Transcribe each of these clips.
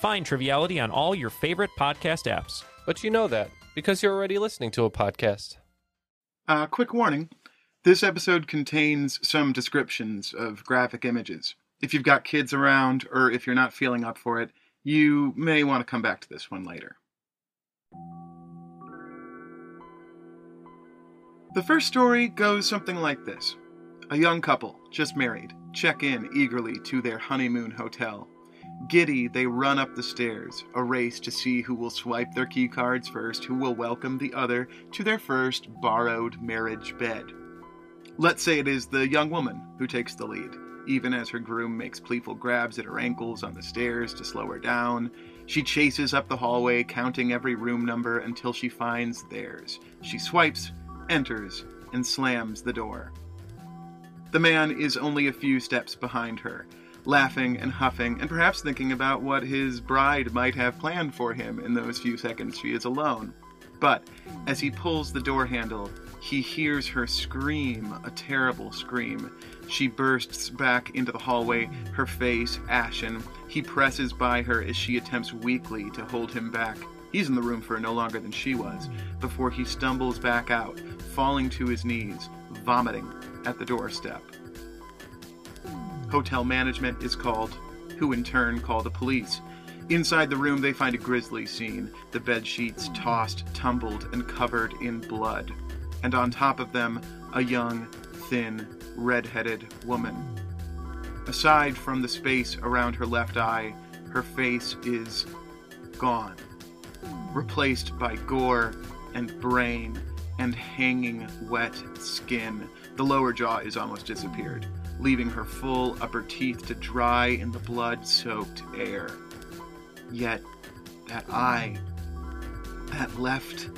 Find Triviality on all your favorite podcast apps. but you know that because you're already listening to a podcast. Uh, quick warning this episode contains some descriptions of graphic images. If you've got kids around, or if you're not feeling up for it, you may want to come back to this one later. The first story goes something like this A young couple, just married, check in eagerly to their honeymoon hotel. Giddy, they run up the stairs, a race to see who will swipe their key cards first, who will welcome the other to their first borrowed marriage bed. Let's say it is the young woman who takes the lead, even as her groom makes playful grabs at her ankles on the stairs to slow her down. She chases up the hallway, counting every room number until she finds theirs. She swipes, enters, and slams the door. The man is only a few steps behind her, laughing and huffing, and perhaps thinking about what his bride might have planned for him in those few seconds she is alone. But as he pulls the door handle, he hears her scream, a terrible scream. She bursts back into the hallway, her face ashen. He presses by her as she attempts weakly to hold him back. He's in the room for no longer than she was, before he stumbles back out, falling to his knees, vomiting at the doorstep. Hotel management is called, who in turn call the police. Inside the room, they find a grisly scene the bed sheets tossed, tumbled, and covered in blood. And on top of them, a young, thin, red headed woman. Aside from the space around her left eye, her face is gone, replaced by gore and brain and hanging wet skin. The lower jaw is almost disappeared, leaving her full upper teeth to dry in the blood soaked air. Yet, that eye, that left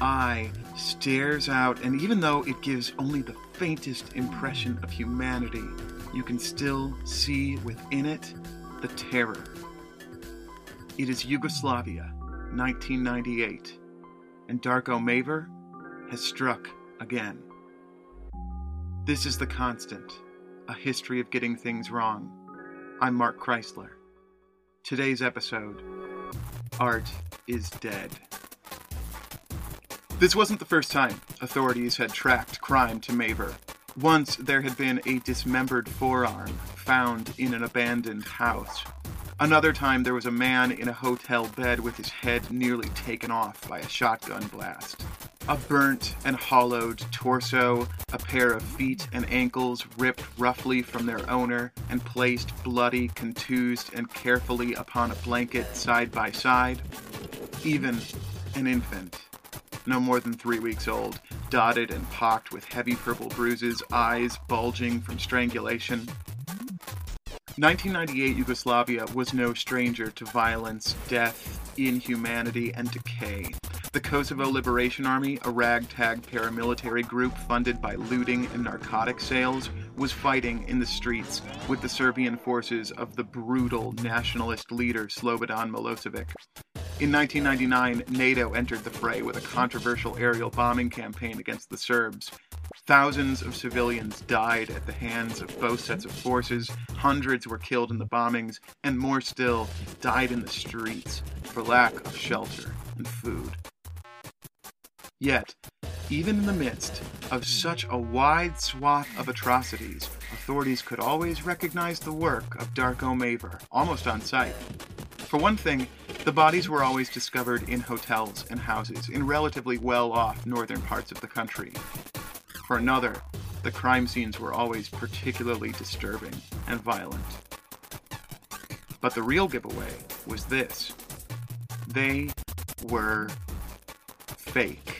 eye, stares out, and even though it gives only the faintest impression of humanity, you can still see within it the terror. It is Yugoslavia, 1998, and Darko Maver has struck again. This is The Constant, a history of getting things wrong. I'm Mark Chrisler. Today's episode Art is Dead. This wasn't the first time authorities had tracked crime to Maver. Once there had been a dismembered forearm found in an abandoned house. Another time there was a man in a hotel bed with his head nearly taken off by a shotgun blast. A burnt and hollowed torso, a pair of feet and ankles ripped roughly from their owner and placed bloody, contused, and carefully upon a blanket side by side. Even an infant, no more than three weeks old, dotted and pocked with heavy purple bruises, eyes bulging from strangulation. 1998 Yugoslavia was no stranger to violence, death, inhumanity, and decay. The Kosovo Liberation Army, a ragtag paramilitary group funded by looting and narcotic sales, was fighting in the streets with the Serbian forces of the brutal nationalist leader Slobodan Milosevic. In 1999, NATO entered the fray with a controversial aerial bombing campaign against the Serbs. Thousands of civilians died at the hands of both sets of forces, hundreds were killed in the bombings, and more still died in the streets for lack of shelter and food. Yet, even in the midst of such a wide swath of atrocities, authorities could always recognize the work of Darko Maver, almost on sight. For one thing, the bodies were always discovered in hotels and houses in relatively well off northern parts of the country. For another, the crime scenes were always particularly disturbing and violent. But the real giveaway was this they were fake.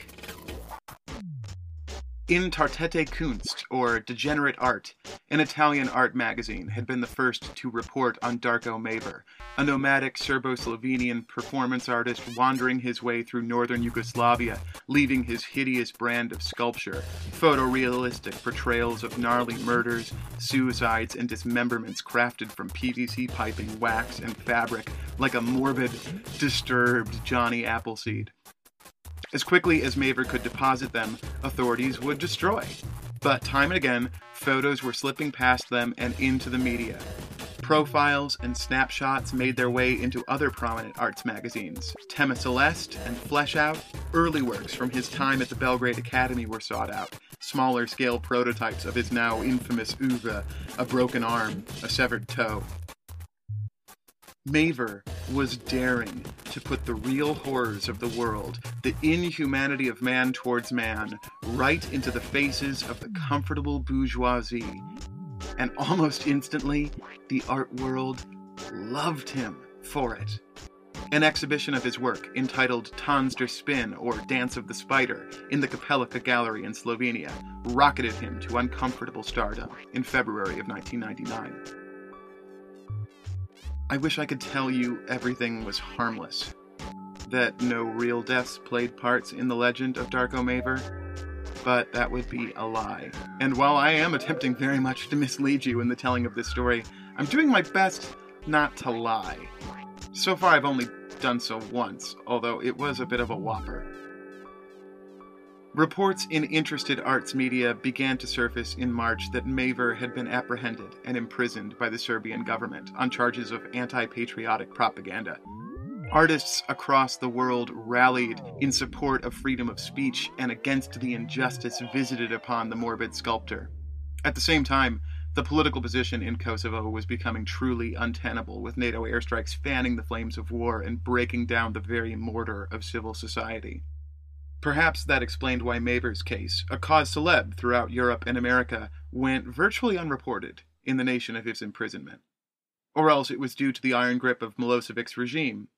Entartete Kunst, or degenerate art, an Italian art magazine had been the first to report on Darko Maver, a nomadic Serbo Slovenian performance artist wandering his way through northern Yugoslavia, leaving his hideous brand of sculpture, photorealistic portrayals of gnarly murders, suicides, and dismemberments crafted from PVC piping, wax, and fabric like a morbid, disturbed Johnny Appleseed. As quickly as Maver could deposit them, authorities would destroy. But time and again, photos were slipping past them and into the media. Profiles and snapshots made their way into other prominent arts magazines. Tema Celeste and Flash Art, early works from his time at the Belgrade Academy were sought out. Smaller scale prototypes of his now infamous oeuvre, a broken arm, a severed toe. Maver was daring to put the real horrors of the world, the inhumanity of man towards man, right into the faces of the comfortable bourgeoisie. And almost instantly, the art world loved him for it. An exhibition of his work, entitled Tanz der Spin, or Dance of the Spider, in the Kapelica Gallery in Slovenia, rocketed him to uncomfortable stardom in February of 1999. I wish I could tell you everything was harmless, that no real deaths played parts in the legend of Darko Maver, but that would be a lie. And while I am attempting very much to mislead you in the telling of this story, I'm doing my best not to lie. So far, I've only done so once, although it was a bit of a whopper. Reports in interested arts media began to surface in March that Maver had been apprehended and imprisoned by the Serbian government on charges of anti patriotic propaganda. Artists across the world rallied in support of freedom of speech and against the injustice visited upon the morbid sculptor. At the same time, the political position in Kosovo was becoming truly untenable, with NATO airstrikes fanning the flames of war and breaking down the very mortar of civil society. Perhaps that explained why Maver's case, a cause celeb throughout Europe and America, went virtually unreported in the nation of his imprisonment. Or else it was due to the iron grip of Milosevic's regime.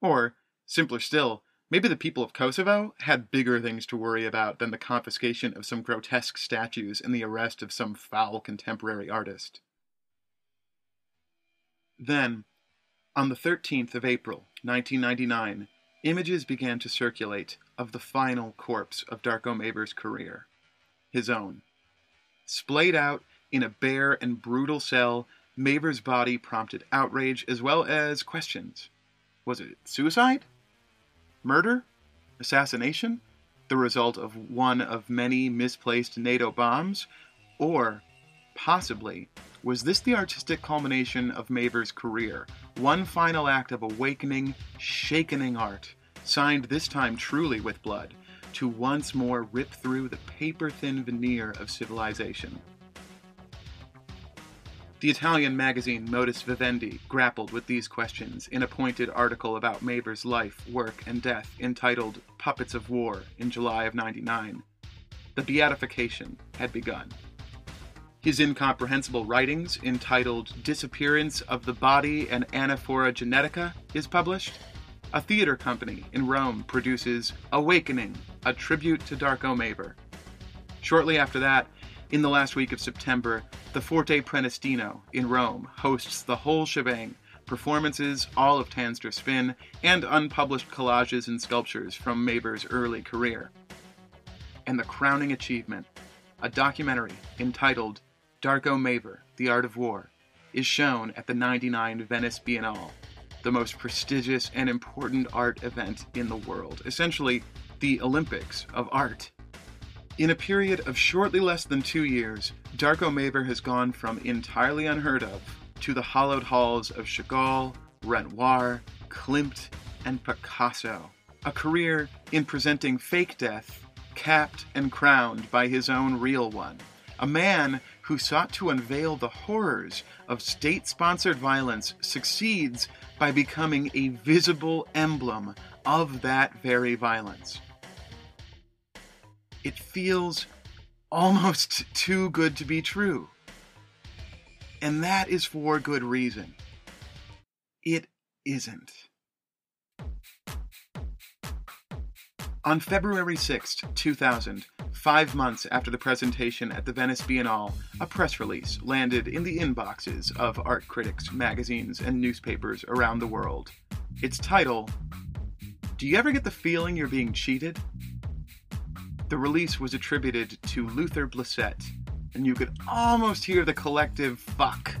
Or, simpler still, maybe the people of Kosovo had bigger things to worry about than the confiscation of some grotesque statues and the arrest of some foul contemporary artist. Then, on the 13th of April, 1999, images began to circulate of the final corpse of Darko Maver's career, his own. Splayed out in a bare and brutal cell, Maver's body prompted outrage as well as questions. Was it suicide? Murder? Assassination? The result of one of many misplaced NATO bombs? Or, possibly, was this the artistic culmination of Maver's career? One final act of awakening, shakening art signed this time truly with blood, to once more rip through the paper thin veneer of civilization. The Italian magazine Modus Vivendi grappled with these questions in a pointed article about Maver's life, work, and death entitled Puppets of War in July of 99. The beatification had begun. His incomprehensible writings, entitled Disappearance of the Body and Anaphora Genetica, is published, a theater company in Rome produces Awakening, a tribute to Darko Maver. Shortly after that, in the last week of September, the Forte Prenestino in Rome hosts the whole shebang performances, all of Tanz der Spin, and unpublished collages and sculptures from Maver's early career. And the crowning achievement, a documentary entitled Darko Maver, The Art of War, is shown at the 99 Venice Biennale the most prestigious and important art event in the world, essentially the Olympics of art. In a period of shortly less than two years, Darko Maver has gone from entirely unheard of to the hallowed halls of Chagall, Renoir, Klimt, and Picasso. A career in presenting fake death, capped and crowned by his own real one. A man who sought to unveil the horrors of state sponsored violence succeeds by becoming a visible emblem of that very violence. It feels almost too good to be true. And that is for good reason. It isn't. On February 6, 2000, Five months after the presentation at the Venice Biennale, a press release landed in the inboxes of art critics, magazines, and newspapers around the world. Its title Do you ever get the feeling you're being cheated? The release was attributed to Luther Blissett, and you could almost hear the collective fuck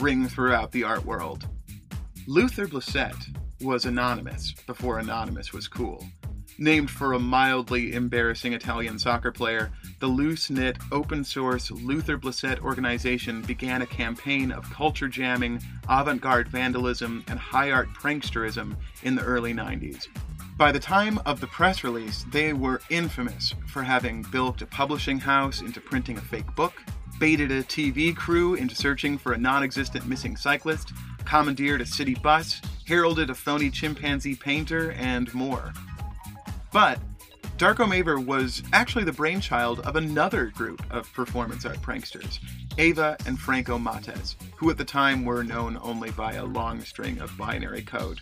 ring throughout the art world. Luther Blissett was anonymous before anonymous was cool. Named for a mildly embarrassing Italian soccer player, the loose knit, open source Luther Blissett organization began a campaign of culture jamming, avant garde vandalism, and high art pranksterism in the early 90s. By the time of the press release, they were infamous for having bilked a publishing house into printing a fake book, baited a TV crew into searching for a non existent missing cyclist, commandeered a city bus, heralded a phony chimpanzee painter, and more. But Darko Maver was actually the brainchild of another group of performance art pranksters, Ava and Franco Mattes, who at the time were known only by a long string of binary code.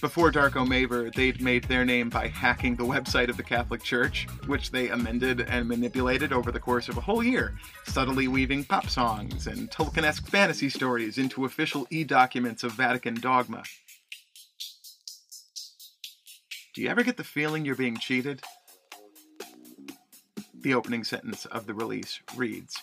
Before Darko Maver, they'd made their name by hacking the website of the Catholic Church, which they amended and manipulated over the course of a whole year, subtly weaving pop songs and Tolkien-esque fantasy stories into official e-documents of Vatican dogma. Do you ever get the feeling you're being cheated? The opening sentence of the release reads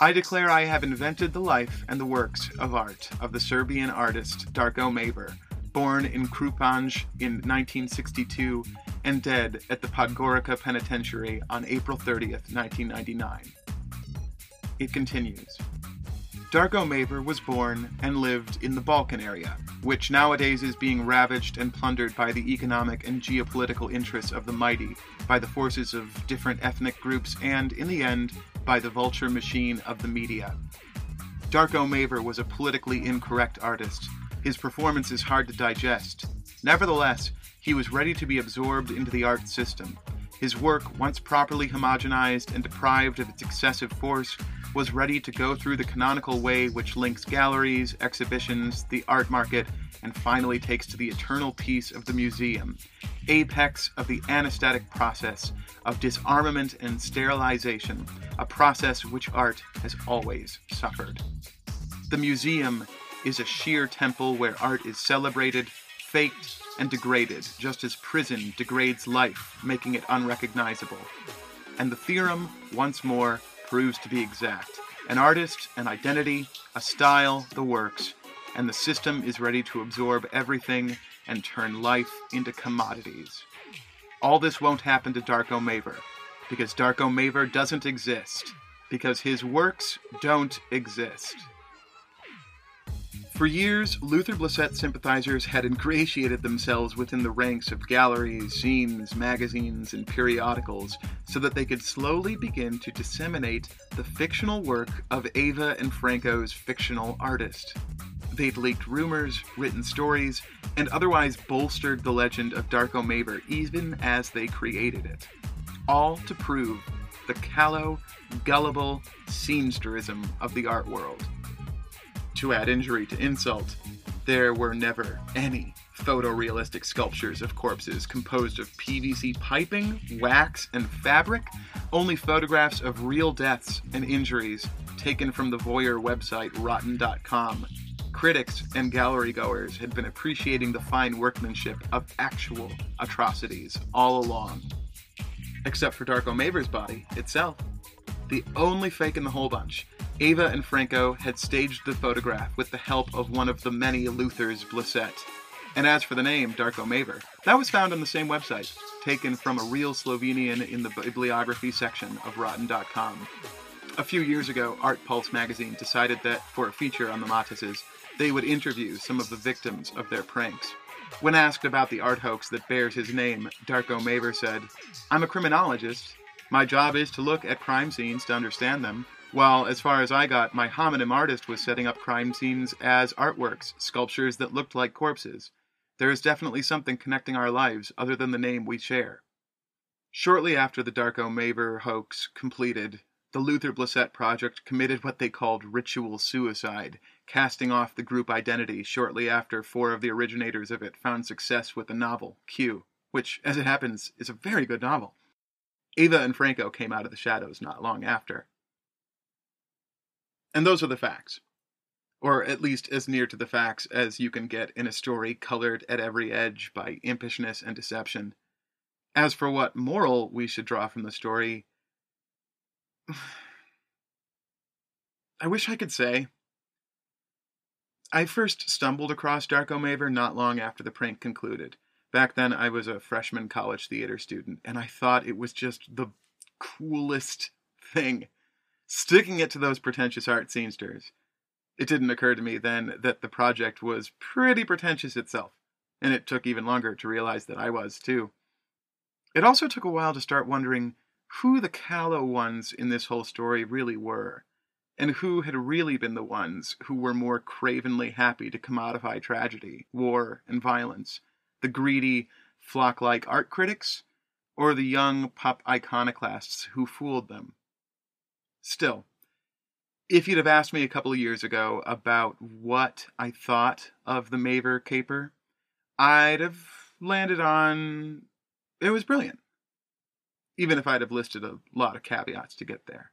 I declare I have invented the life and the works of art of the Serbian artist Darko Maver, born in Krupanj in 1962 and dead at the Podgorica Penitentiary on April 30th, 1999. It continues. Darko Maver was born and lived in the Balkan area, which nowadays is being ravaged and plundered by the economic and geopolitical interests of the mighty, by the forces of different ethnic groups, and, in the end, by the vulture machine of the media. Darko Maver was a politically incorrect artist. His performance is hard to digest. Nevertheless, he was ready to be absorbed into the art system. His work, once properly homogenized and deprived of its excessive force, was ready to go through the canonical way which links galleries, exhibitions, the art market, and finally takes to the eternal peace of the museum, apex of the anesthetic process of disarmament and sterilization, a process which art has always suffered. The museum is a sheer temple where art is celebrated, faked, and degraded, just as prison degrades life, making it unrecognizable. And the theorem, once more, proves to be exact. An artist, an identity, a style, the works, and the system is ready to absorb everything and turn life into commodities. All this won't happen to Darko Maver, because Darko Maver doesn't exist, because his works don't exist. For years, Luther Blissett sympathizers had ingratiated themselves within the ranks of galleries, zines, magazines, and periodicals so that they could slowly begin to disseminate the fictional work of Ava and Franco's fictional artist. They'd leaked rumors, written stories, and otherwise bolstered the legend of Darko Maver even as they created it. All to prove the callow, gullible seamsterism of the art world to add injury to insult, there were never any photorealistic sculptures of corpses composed of PVC piping, wax, and fabric, only photographs of real deaths and injuries taken from the voyeur website rotten.com. Critics and gallery goers had been appreciating the fine workmanship of actual atrocities all along. Except for Darko Maver's body itself. The only fake in the whole bunch Ava and Franco had staged the photograph with the help of one of the many Luthers Blissett. And as for the name, Darko Maver, that was found on the same website, taken from a real Slovenian in the bibliography section of Rotten.com. A few years ago, Art Pulse magazine decided that, for a feature on the Matteses, they would interview some of the victims of their pranks. When asked about the art hoax that bears his name, Darko Maver said, I'm a criminologist. My job is to look at crime scenes to understand them, while, as far as I got, my homonym artist was setting up crime scenes as artworks, sculptures that looked like corpses. There is definitely something connecting our lives other than the name we share. Shortly after the Darko Maver hoax completed, the Luther Blissett project committed what they called ritual suicide, casting off the group identity shortly after four of the originators of it found success with the novel, Q, which, as it happens, is a very good novel. Ava and Franco came out of the shadows not long after. And those are the facts. Or at least as near to the facts as you can get in a story colored at every edge by impishness and deception. As for what moral we should draw from the story, I wish I could say. I first stumbled across Darko Maver not long after the prank concluded. Back then, I was a freshman college theater student, and I thought it was just the coolest thing. Sticking it to those pretentious art scenesters. It didn't occur to me then that the project was pretty pretentious itself, and it took even longer to realize that I was too. It also took a while to start wondering who the callow ones in this whole story really were, and who had really been the ones who were more cravenly happy to commodify tragedy, war, and violence the greedy, flock like art critics, or the young pop iconoclasts who fooled them. Still, if you'd have asked me a couple of years ago about what I thought of the Maver caper, I'd have landed on it was brilliant. Even if I'd have listed a lot of caveats to get there.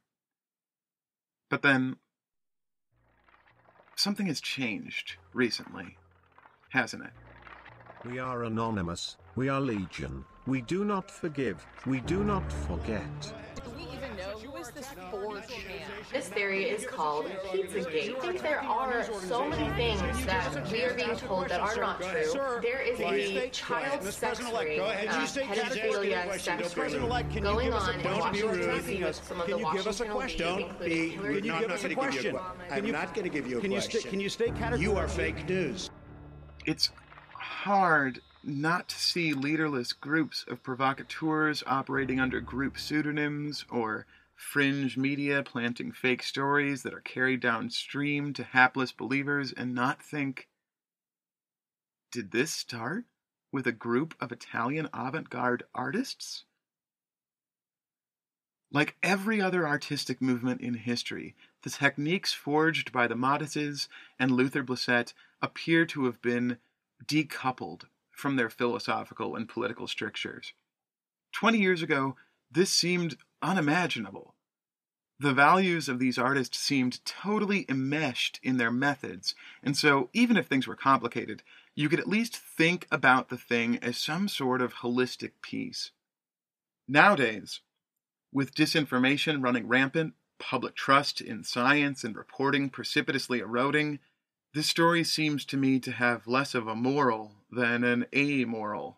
But then, something has changed recently, hasn't it? We are anonymous. We are legion. We do not forgive. We do not forget. Do we even know who is this 4chan? This theory is called Pizzagate. I think there are so many things that we are being told that are not true. There is a child sex ring, uh, pedophilia sex ring going on in Washington D.C. with some of the Washington elite, including Hillary No, I'm not going to give you a question. I'm not going to give you a question. Can you stay categorical? You are fake news. It's hard not to see leaderless groups of provocateurs operating under group pseudonyms or fringe media planting fake stories that are carried downstream to hapless believers and not think, did this start with a group of Italian avant garde artists? Like every other artistic movement in history, the techniques forged by the Matteses and Luther Blissett appear to have been decoupled from their philosophical and political strictures. Twenty years ago, this seemed unimaginable. The values of these artists seemed totally enmeshed in their methods, and so even if things were complicated, you could at least think about the thing as some sort of holistic piece. Nowadays, with disinformation running rampant, public trust in science and reporting precipitously eroding, this story seems to me to have less of a moral than an amoral.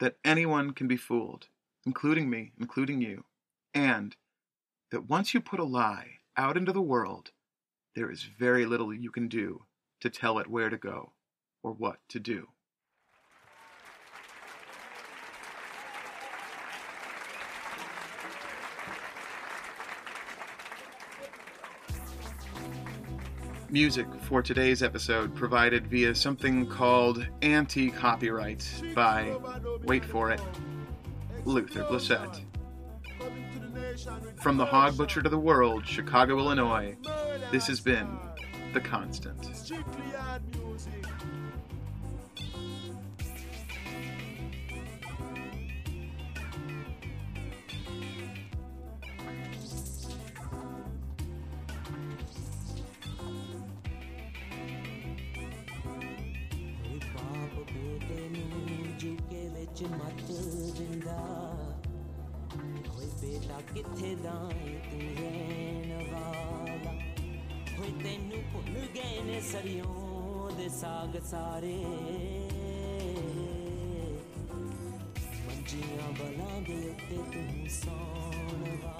That anyone can be fooled, including me, including you, and that once you put a lie out into the world, there is very little you can do to tell it where to go or what to do. Music for today's episode provided via something called Anti Copyright by, wait for it, Luther Blissett. From the Hog Butcher to the World, Chicago, Illinois, this has been The Constant. ਨੂੰ ਜੁਕੇ ਵਿੱਚ ਮੱਤ ਦਿੰਦਾ ਹੋਏ ਬੇਟਾ ਕਿੱਥੇ ਦਾ ਏ ਤੂੰ ਰਹਿਣ ਵਾਲਾ ਹੋਏ ਤੈਨੂੰ ਭੁੱਲ ਗਏ ਨੇ ਸਰੀਓਂ ਦੇ ਸਾਗ ਸਾਰੇ ਮੰਜੀਆਂ ਬਲਾਂ ਦੇ ਉੱਤੇ ਤੂੰ ਸੌਂ